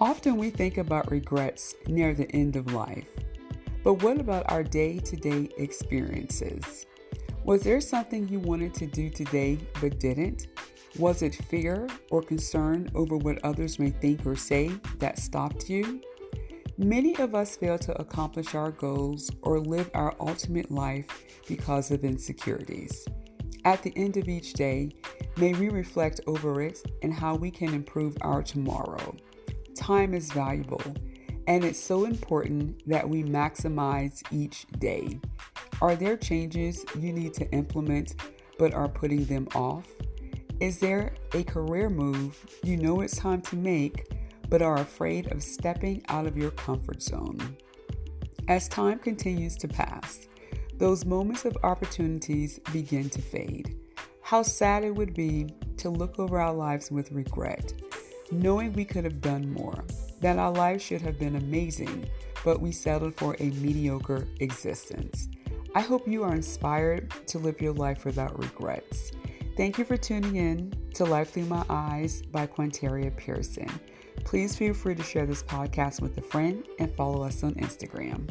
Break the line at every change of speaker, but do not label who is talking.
Often we think about regrets near the end of life. But what about our day to day experiences? Was there something you wanted to do today but didn't? Was it fear or concern over what others may think or say that stopped you? Many of us fail to accomplish our goals or live our ultimate life because of insecurities. At the end of each day, may we reflect over it and how we can improve our tomorrow. Time is valuable, and it's so important that we maximize each day. Are there changes you need to implement but are putting them off? Is there a career move you know it's time to make but are afraid of stepping out of your comfort zone? As time continues to pass, those moments of opportunities begin to fade. How sad it would be to look over our lives with regret knowing we could have done more, that our life should have been amazing, but we settled for a mediocre existence. I hope you are inspired to live your life without regrets. Thank you for tuning in to Life Through My Eyes by Quanteria Pearson. Please feel free to share this podcast with a friend and follow us on Instagram.